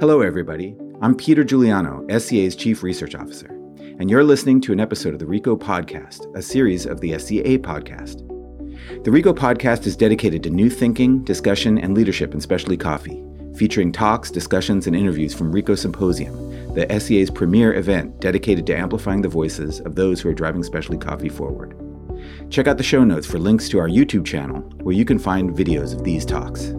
Hello, everybody. I'm Peter Giuliano, SCA's Chief Research Officer, and you're listening to an episode of the Re:co Podcast, a series of the SCA podcast. The Re:co Podcast is dedicated to new thinking, discussion, and leadership in specialty coffee, featuring talks, discussions, and interviews from Re:co Symposium, the SCA's premier event dedicated to amplifying the voices of those who are driving specialty coffee forward. Check out the show notes for links to our YouTube channel, where you can find videos of these talks.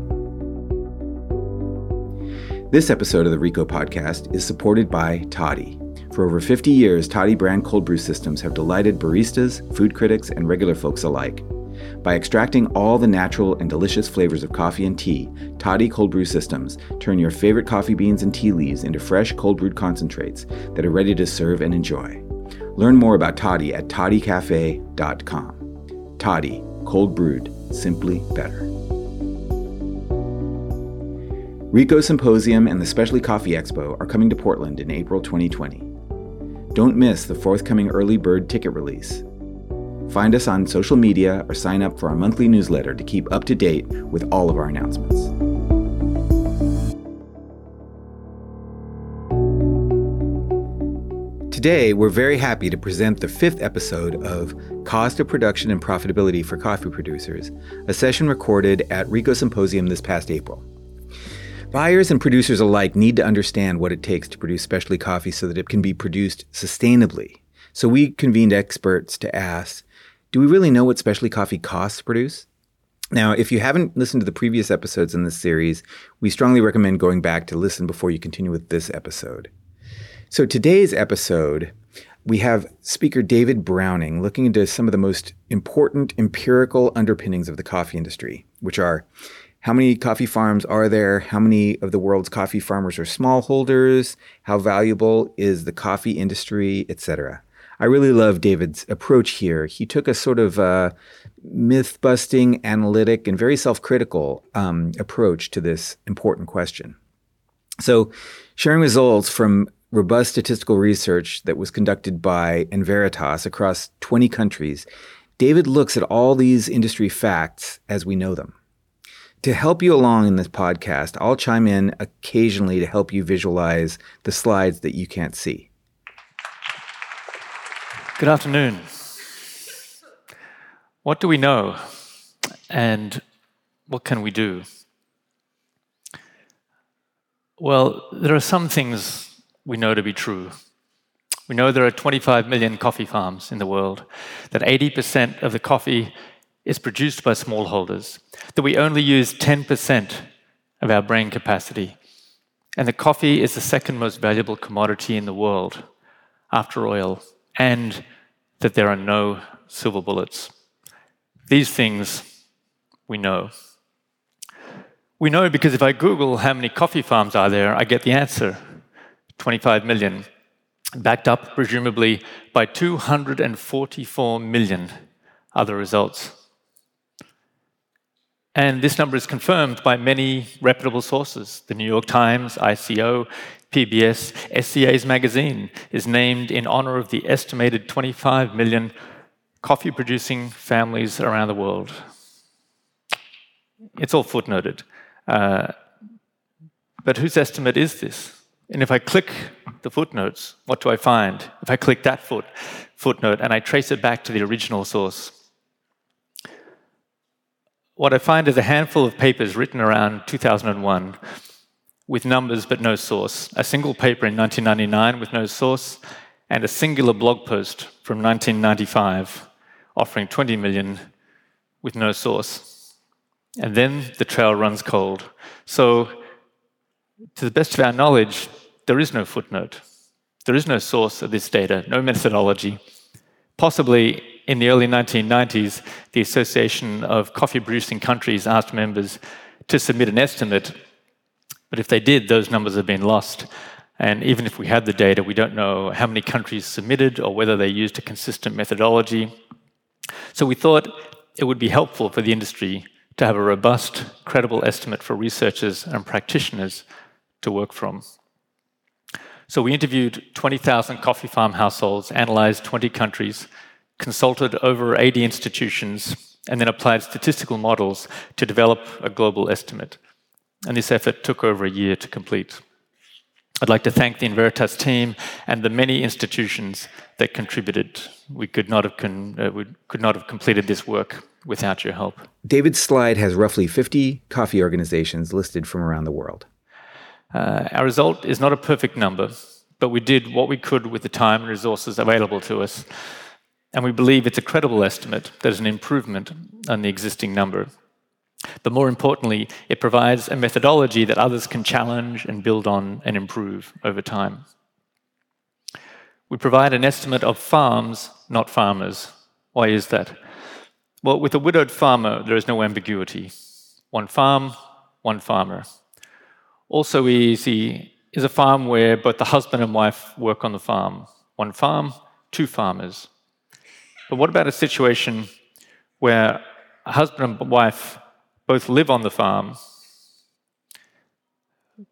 This episode of the Re:co podcast is supported by Toddy. For over 50 years, Toddy brand cold brew systems have delighted baristas, food critics, and regular folks alike. By extracting all the natural and delicious flavors of coffee and tea, Toddy cold brew systems turn your favorite coffee beans and tea leaves into fresh cold brewed concentrates that are ready to serve and enjoy. Learn more about Toddy at toddycafe.com. Toddy, cold brewed, simply better. Re:co Symposium and the Specialty Coffee Expo are coming to Portland in April 2020. Don't miss the forthcoming early bird ticket release. Find us on social media or sign up for our monthly newsletter to keep up to date with all of our announcements. Today, we're very happy to present the fifth episode of Cost of Production and Profitability for Coffee Producers, a session recorded at Re:co Symposium this past April. Buyers and producers alike need to understand what it takes to produce specialty coffee so that it can be produced sustainably. So we convened experts to ask do we really know what specialty coffee costs to produce? Now, if you haven't listened to the previous episodes in this series, we strongly recommend going back to listen before you continue with this episode. So, today's episode, we have speaker David Browning looking into some of the most important empirical underpinnings of the coffee industry, which are how many coffee farms are there? How many of the world's coffee farmers are smallholders? How valuable is the coffee industry, etc. I really love David's approach here. He took a sort of uh, myth busting, analytic, and very self critical um, approach to this important question. So, sharing results from robust statistical research that was conducted by Enveritas across 20 countries, David looks at all these industry facts as we know them. To help you along in this podcast, I'll chime in occasionally to help you visualize the slides that you can't see. Good afternoon. What do we know and what can we do? Well, there are some things we know to be true. We know there are 25 million coffee farms in the world, that 80% of the coffee is produced by smallholders, that we only use 10% of our brain capacity, and that coffee is the second most valuable commodity in the world after oil, and that there are no silver bullets. These things we know. We know because if I Google how many coffee farms are there, I get the answer 25 million, backed up presumably by 244 million other results. And this number is confirmed by many reputable sources. The New York Times, ICO, PBS, SCA's magazine is named in honor of the estimated 25 million coffee producing families around the world. It's all footnoted. Uh, but whose estimate is this? And if I click the footnotes, what do I find? If I click that foot, footnote and I trace it back to the original source, what I find is a handful of papers written around 2001 with numbers but no source, a single paper in 1999 with no source, and a singular blog post from 1995 offering 20 million with no source. And then the trail runs cold. So, to the best of our knowledge, there is no footnote. There is no source of this data, no methodology. Possibly in the early 1990s, the Association of Coffee Producing Countries asked members to submit an estimate, but if they did, those numbers have been lost. And even if we had the data, we don't know how many countries submitted or whether they used a consistent methodology. So we thought it would be helpful for the industry to have a robust, credible estimate for researchers and practitioners to work from. So we interviewed 20,000 coffee farm households, analyzed 20 countries, consulted over 80 institutions, and then applied statistical models to develop a global estimate. And this effort took over a year to complete. I'd like to thank the Enveritas team and the many institutions that contributed. We could not have, con- uh, we could not have completed this work without your help. David's slide has roughly 50 coffee organizations listed from around the world. Uh, our result is not a perfect number, but we did what we could with the time and resources available to us. And we believe it's a credible estimate that is an improvement on the existing number. But more importantly, it provides a methodology that others can challenge and build on and improve over time. We provide an estimate of farms, not farmers. Why is that? Well, with a widowed farmer, there is no ambiguity. One farm, one farmer. Also easy is a farm where both the husband and wife work on the farm. One farm, two farmers. But what about a situation where a husband and wife both live on the farm,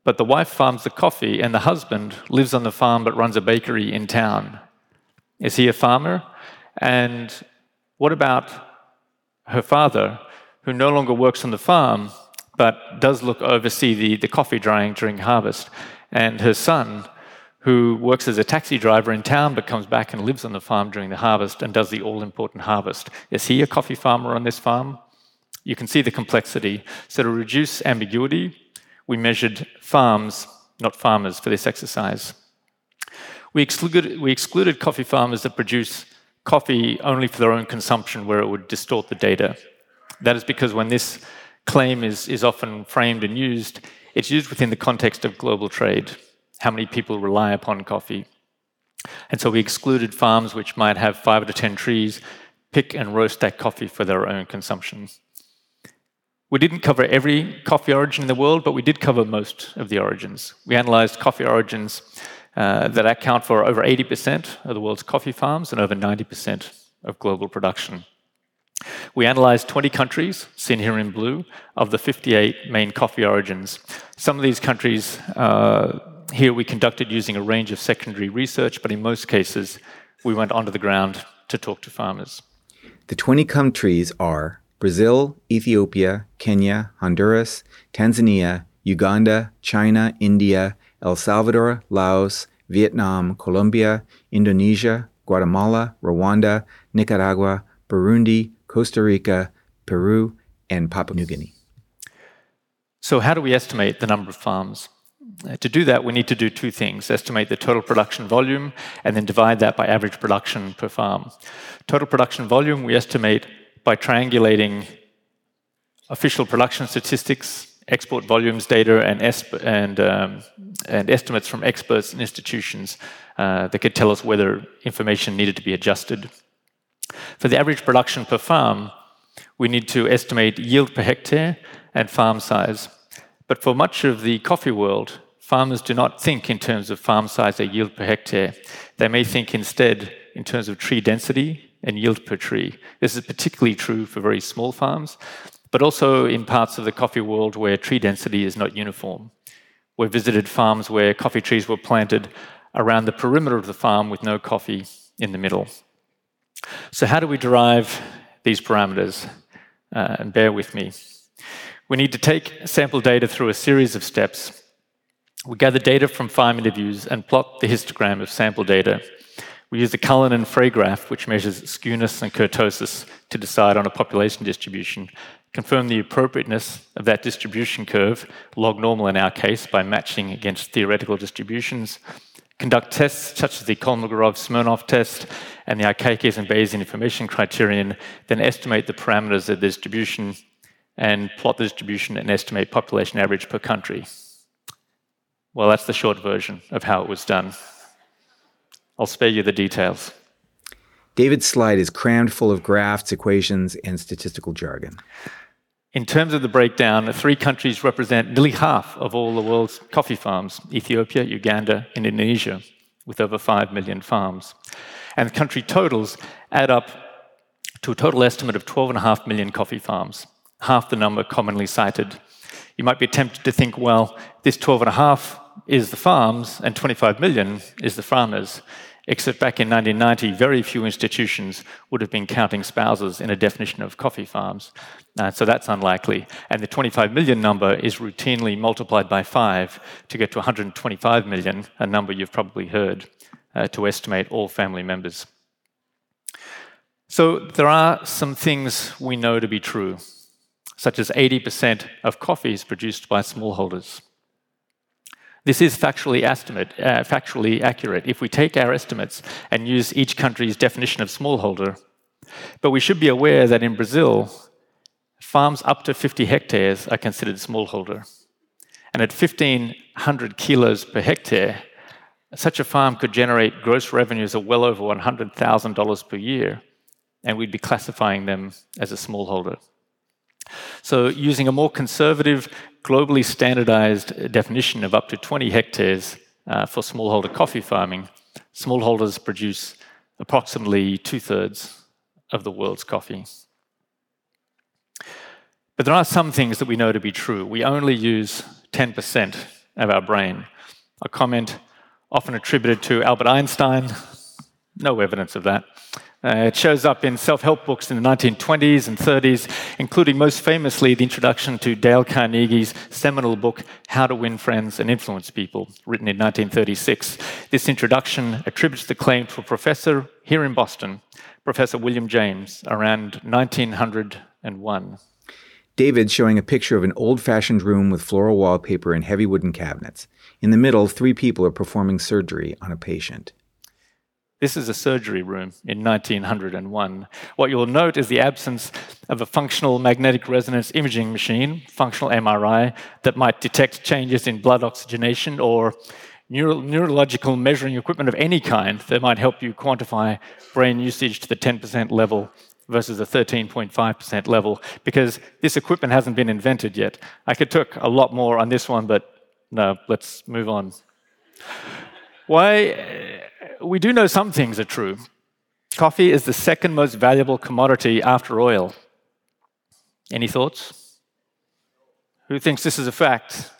but the wife farms the coffee and the husband lives on the farm but runs a bakery in town? Is he a farmer? And what about her father, who no longer works on the farm, but does look oversee the, the coffee drying during harvest, and her son, who works as a taxi driver in town but comes back and lives on the farm during the harvest and does the all important harvest. Is he a coffee farmer on this farm? You can see the complexity. So, to reduce ambiguity, we measured farms, not farmers, for this exercise. We excluded, we excluded coffee farmers that produce coffee only for their own consumption, where it would distort the data. That is because when this claim is, is often framed and used, it's used within the context of global trade. How many people rely upon coffee? And so we excluded farms which might have five to 10 trees, pick and roast that coffee for their own consumption. We didn't cover every coffee origin in the world, but we did cover most of the origins. We analyzed coffee origins uh, that account for over 80% of the world's coffee farms and over 90% of global production. We analyzed 20 countries, seen here in blue, of the 58 main coffee origins. Some of these countries uh, here we conducted using a range of secondary research, but in most cases, we went onto the ground to talk to farmers. The 20 countries are Brazil, Ethiopia, Kenya, Honduras, Tanzania, Uganda, China, India, El Salvador, Laos, Vietnam, Colombia, Indonesia, Guatemala, Rwanda, Nicaragua, Burundi, Costa Rica, Peru, and Papua New Guinea. So, how do we estimate the number of farms? Uh, to do that, we need to do two things estimate the total production volume and then divide that by average production per farm. Total production volume, we estimate by triangulating official production statistics, export volumes data, and, and, um, and estimates from experts and institutions uh, that could tell us whether information needed to be adjusted. For the average production per farm, we need to estimate yield per hectare and farm size. But for much of the coffee world, farmers do not think in terms of farm size or yield per hectare. They may think instead in terms of tree density and yield per tree. This is particularly true for very small farms, but also in parts of the coffee world where tree density is not uniform. We visited farms where coffee trees were planted around the perimeter of the farm with no coffee in the middle. So, how do we derive these parameters? Uh, and bear with me. We need to take sample data through a series of steps. We gather data from farm interviews and plot the histogram of sample data we use the Cullen and Frey graph, which measures skewness and kurtosis to decide on a population distribution, confirm the appropriateness of that distribution curve, log normal in our case, by matching against theoretical distributions, conduct tests such as the Kolmogorov-Smirnov test and the Akaike's and Bayesian information criterion, then estimate the parameters of the distribution and plot the distribution and estimate population average per country. Well, that's the short version of how it was done. I'll spare you the details. David's slide is crammed full of graphs, equations, and statistical jargon. In terms of the breakdown, the three countries represent nearly half of all the world's coffee farms Ethiopia, Uganda, and Indonesia, with over 5 million farms. And the country totals add up to a total estimate of 12.5 million coffee farms, half the number commonly cited. You might be tempted to think, well, this 12.5 is the farms and 25 million is the farmers. except back in 1990, very few institutions would have been counting spouses in a definition of coffee farms. Uh, so that's unlikely. And the 25 million number is routinely multiplied by five to get to 125 million, a number you've probably heard, uh, to estimate all family members. So there are some things we know to be true, such as 80% of coffee is produced by smallholders. This is factually, estimate, uh, factually accurate if we take our estimates and use each country's definition of smallholder. But we should be aware that in Brazil, farms up to 50 hectares are considered smallholder. And at 1,500 kilos per hectare, such a farm could generate gross revenues of well over $100,000 per year, and we'd be classifying them as a smallholder. So, using a more conservative, globally standardized definition of up to 20 hectares uh, for smallholder coffee farming, smallholders produce approximately two thirds of the world's coffee. But there are some things that we know to be true. We only use 10% of our brain. A comment often attributed to Albert Einstein, no evidence of that. Uh, it shows up in self help books in the 1920s and 30s, including most famously the introduction to Dale Carnegie's seminal book, How to Win Friends and Influence People, written in 1936. This introduction attributes the claim to a professor here in Boston, Professor William James, around 1901. David showing a picture of an old fashioned room with floral wallpaper and heavy wooden cabinets. In the middle, three people are performing surgery on a patient. This is a surgery room in 1901. What you'll note is the absence of a functional magnetic resonance imaging machine, functional MRI, that might detect changes in blood oxygenation or neuro- neurological measuring equipment of any kind that might help you quantify brain usage to the 10% level versus the 13.5% level, because this equipment hasn't been invented yet. I could talk a lot more on this one, but no, let's move on. Why? we do know some things are true. Coffee is the second most valuable commodity after oil. Any thoughts? Who thinks this is a fact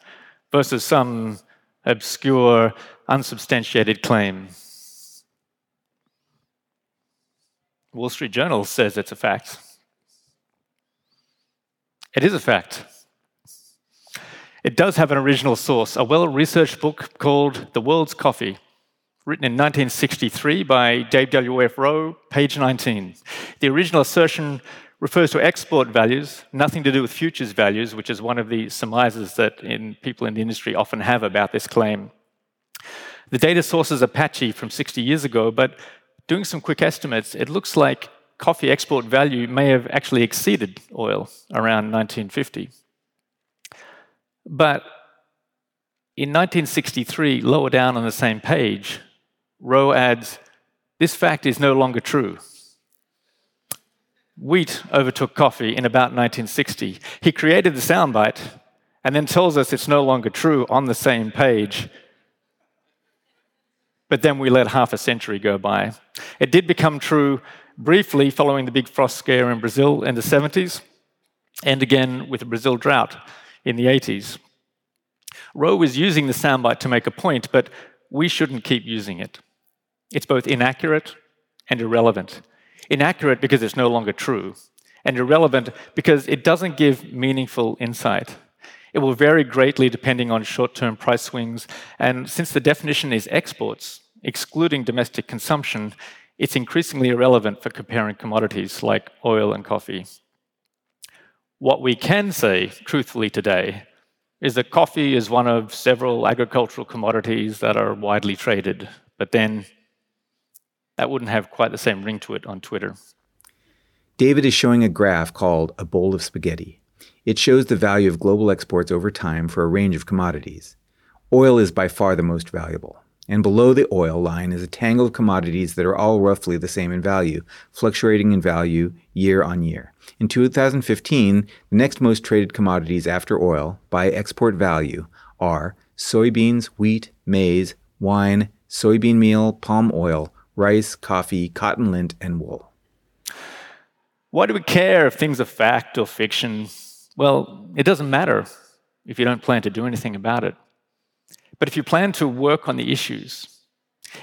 versus some obscure, unsubstantiated claim? Wall Street Journal says it's a fact. It is a fact. It does have an original source, a well researched book called The World's Coffee written in 1963 by J.W.F. Rowe, page 19. The original assertion refers to export values, nothing to do with futures values, which is one of the surmises that in, people in the industry often have about this claim. The data source is Apache from 60 years ago, but doing some quick estimates, it looks like coffee export value may have actually exceeded oil around 1950. But in 1963, lower down on the same page, Rowe adds, This fact is no longer true. Wheat overtook coffee in about 1960. He created the soundbite and then tells us it's no longer true on the same page. But then we let half a century go by. It did become true briefly following the big frost scare in Brazil in the 70s, and again with the Brazil drought in the 80s. Rowe was using the soundbite to make a point, but we shouldn't keep using it. It's both inaccurate and irrelevant. Inaccurate because it's no longer true, and irrelevant because it doesn't give meaningful insight. It will vary greatly depending on short term price swings, and since the definition is exports, excluding domestic consumption, it's increasingly irrelevant for comparing commodities like oil and coffee. What we can say truthfully today is that coffee is one of several agricultural commodities that are widely traded, but then that wouldn't have quite the same ring to it on Twitter. David is showing a graph called a bowl of spaghetti. It shows the value of global exports over time for a range of commodities. Oil is by far the most valuable. And below the oil line is a tangle of commodities that are all roughly the same in value, fluctuating in value year on year. In 2015, the next most traded commodities after oil by export value are soybeans, wheat, maize, wine, soybean meal, palm oil, rice, coffee, cotton lint, and wool. Why do we care if things are fact or fiction? Well, it doesn't matter if you don't plan to do anything about it. But if you plan to work on the issues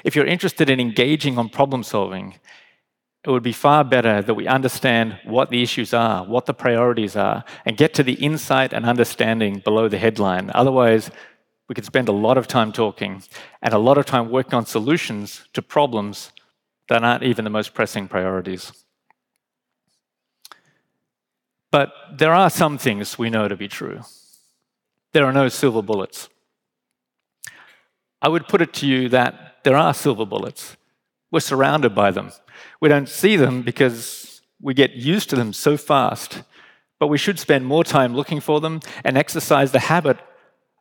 If you're interested in engaging on problem solving, it would be far better that we understand what the issues are, what the priorities are, and get to the insight and understanding below the headline. Otherwise, we could spend a lot of time talking and a lot of time working on solutions to problems that aren't even the most pressing priorities. But there are some things we know to be true. There are no silver bullets. I would put it to you that there are silver bullets. We're surrounded by them. We don't see them because we get used to them so fast, but we should spend more time looking for them and exercise the habit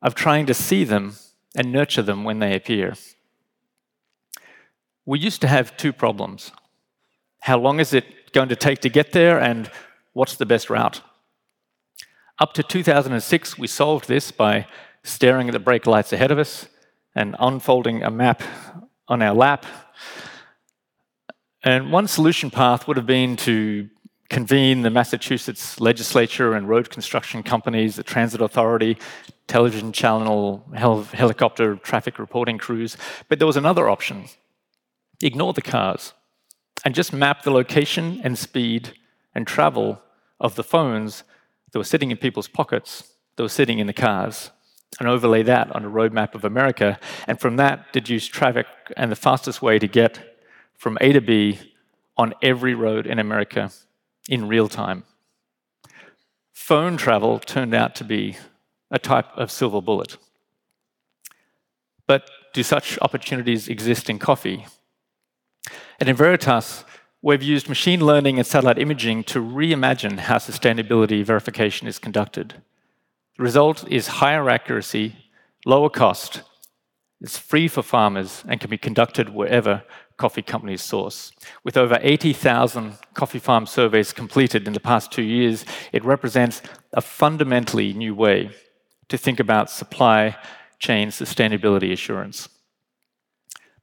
of trying to see them and nurture them when they appear. We used to have two problems how long is it going to take to get there, and what's the best route? Up to 2006, we solved this by staring at the brake lights ahead of us and unfolding a map on our lap. And one solution path would have been to convene the Massachusetts legislature and road construction companies, the transit authority, television channel, hel- helicopter traffic reporting crews. But there was another option. Ignore the cars and just map the location and speed and travel of the phones that were sitting in people's pockets, that were sitting in the cars, and overlay that on a roadmap of America. And from that, deduce traffic and the fastest way to get from A to B on every road in America in real time. Phone travel turned out to be a type of silver bullet. But do such opportunities exist in coffee? And Enveritas, we've used machine learning and satellite imaging to reimagine how sustainability verification is conducted. The result is higher accuracy, lower cost, it's free for farmers, and can be conducted wherever coffee companies source. With over 80,000 coffee farm surveys completed in the past two years, it represents a fundamentally new way to think about supply chain sustainability assurance.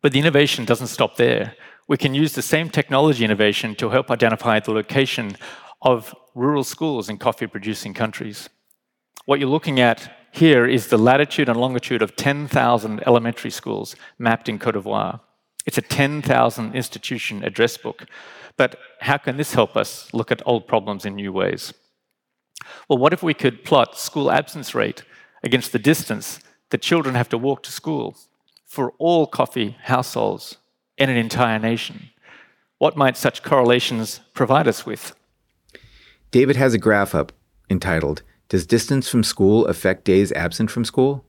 But the innovation doesn't stop there. We can use the same technology innovation to help identify the location of rural schools in coffee producing countries. What you're looking at here is the latitude and longitude of 10,000 elementary schools mapped in Cote d'Ivoire. It's a 10,000 institution address book. But how can this help us look at old problems in new ways? Well, what if we could plot school absence rate against the distance that children have to walk to school for all coffee households in an entire nation? What might such correlations provide us with? David has a graph up entitled, Does Distance from School Affect Days Absent from School?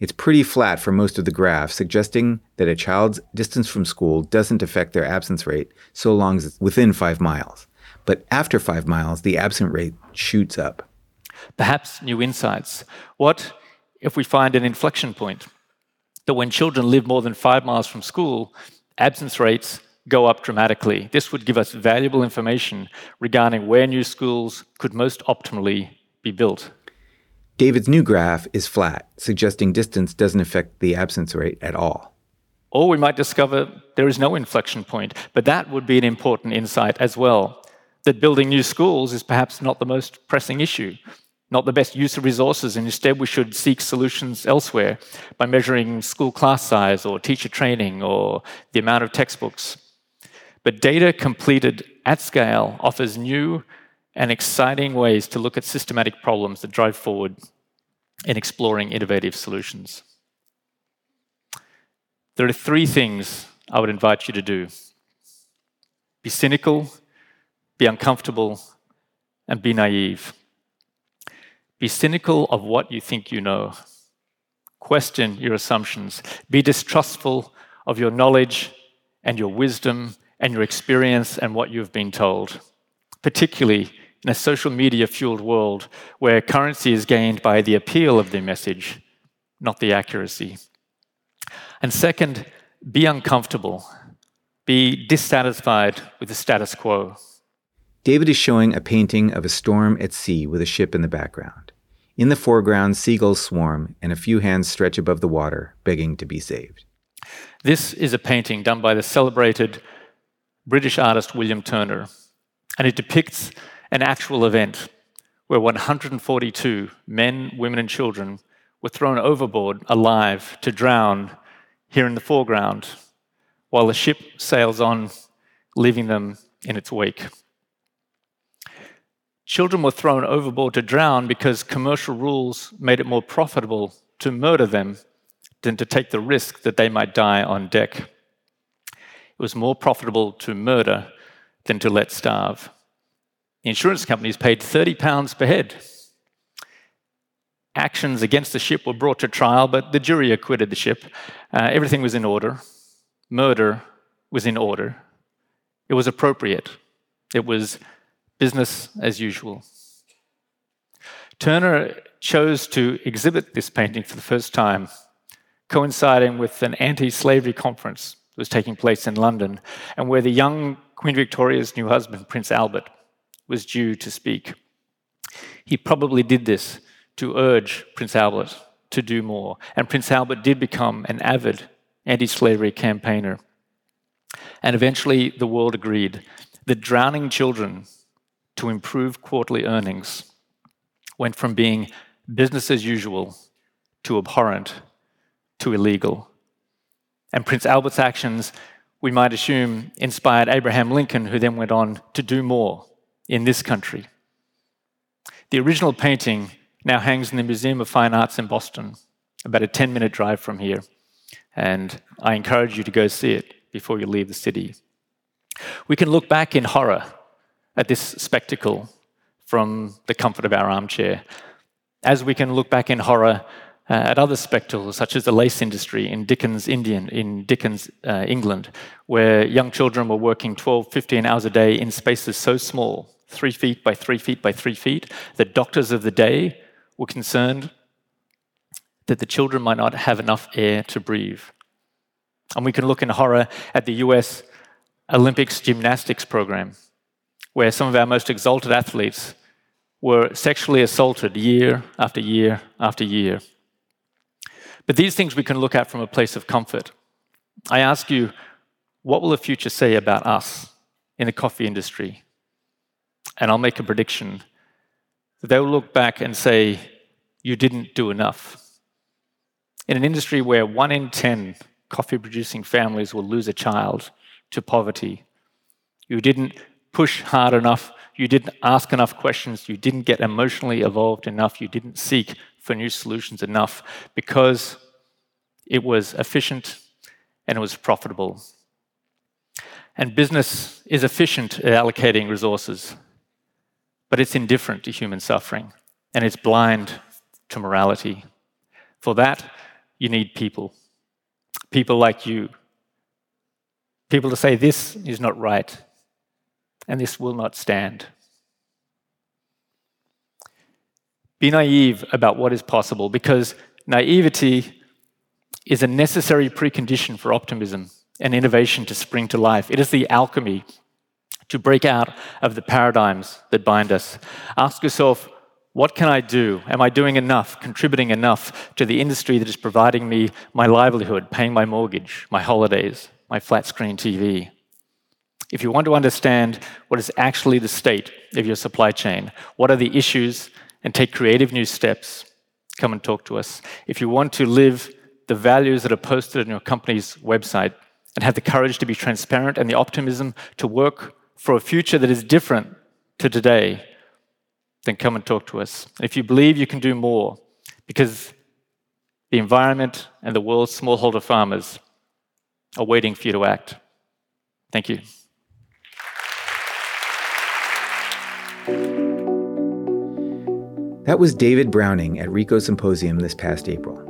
It's pretty flat for most of the graph, suggesting that a child's distance from school doesn't affect their absence rate so long as it's within five miles. But after five miles, the absent rate shoots up. Perhaps new insights. What if we find an inflection point? That when children live more than five miles from school, absence rates go up dramatically. This would give us valuable information regarding where new schools could most optimally be built. David's new graph is flat, suggesting distance doesn't affect the absence rate at all. Or we might discover there is no inflection point, but that would be an important insight as well. That building new schools is perhaps not the most pressing issue, not the best use of resources, and instead we should seek solutions elsewhere by measuring school class size or teacher training or the amount of textbooks. But data completed at scale offers new and exciting ways to look at systematic problems that drive forward in exploring innovative solutions. There are three things I would invite you to do be cynical, be uncomfortable, and be naive. Be cynical of what you think you know. Question your assumptions. Be distrustful of your knowledge and your wisdom and your experience and what you've been told, particularly in a social media fueled world where currency is gained by the appeal of the message, not the accuracy. And second, be uncomfortable, be dissatisfied with the status quo. David is showing a painting of a storm at sea with a ship in the background. In the foreground, seagulls swarm, and a few hands stretch above the water, begging to be saved. This is a painting done by the celebrated British artist William Turner, and it depicts an actual event where 142 men, women, and children were thrown overboard alive to drown here in the foreground, while the ship sails on, leaving them in its wake. Children were thrown overboard to drown because commercial rules made it more profitable to murder them than to take the risk that they might die on deck. It was more profitable to murder than to let starve. The insurance companies paid £30 per head. Actions against the ship were brought to trial, but the jury acquitted the ship. Uh, everything was in order. Murder was in order. It was appropriate. It was business as usual. Turner chose to exhibit this painting for the first time, coinciding with an anti slavery conference that was taking place in London, and where the young Queen Victoria's new husband, Prince Albert, was due to speak. He probably did this to urge Prince Albert to do more, and Prince Albert did become an avid anti slavery campaigner. And eventually, the world agreed that drowning children to improve quarterly earnings went from being business as usual to abhorrent to illegal. And Prince Albert's actions, we might assume, inspired Abraham Lincoln, who then went on to do more in this country. The original painting now hangs in the Museum of Fine Arts in Boston, about a 10 minute drive from here. And I encourage you to go see it before you leave the city. We can look back in horror at this spectacle from the comfort of our armchair, as we can look back in horror uh, at other spectacles, such as the lace industry in Dickens, Indian, in Dickens, uh, England, where young children were working 12, 15 hours a day in spaces so small, three feet by three feet by three feet, The doctors of the day were concerned that the children might not have enough air to breathe. And we can look in horror at the US Olympics gymnastics program, where some of our most exalted athletes were sexually assaulted year after year after year. But these things we can look at from a place of comfort. I ask you, what will the future say about us in the coffee industry? And I'll make a prediction they will look back and say, You didn't do enough. In an industry where one in 10 coffee producing families will lose a child to poverty, you didn't push hard enough, you didn't ask enough questions, you didn't get emotionally evolved enough, you didn't seek for new solutions enough because it was efficient and it was profitable. And business is efficient at allocating resources, but it's indifferent to human suffering and it's blind to morality. For that, you need people. People like you. People to say, this is not right and this will not stand. Be naive about what is possible because naivety is a necessary precondition for optimism and innovation to spring to life. It is the alchemy to break out of the paradigms that bind us. Ask yourself, what can I do? Am I doing enough, contributing enough to the industry that is providing me my livelihood, paying my mortgage, my holidays, my flat screen TV? If you want to understand what is actually the state of your supply chain, what are the issues, and take creative new steps, come and talk to us. If you want to live the values that are posted on your company's website and have the courage to be transparent and the optimism to work for a future that is different to today, then come and talk to us. If you believe you can do more, because the environment and the world's smallholder farmers are waiting for you to act. Thank you. That was David Browning at Re:co Symposium this past April.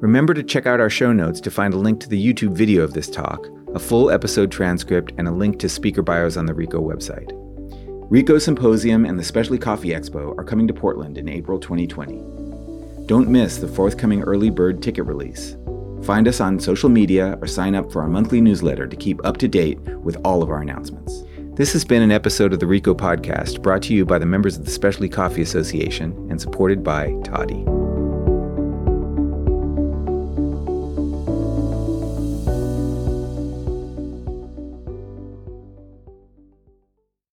Remember to check out our show notes to find a link to the YouTube video of this talk, a full episode transcript, and a link to speaker bios on the Re:co website. Re:co Symposium and the Specialty Coffee Expo are coming to Portland in April 2020. Don't miss the forthcoming early bird ticket release. Find us on social media or sign up for our monthly newsletter to keep up to date with all of our announcements. This has been an episode of the Re:co podcast brought to you by the members of the Specialty Coffee Association and supported by Toddy.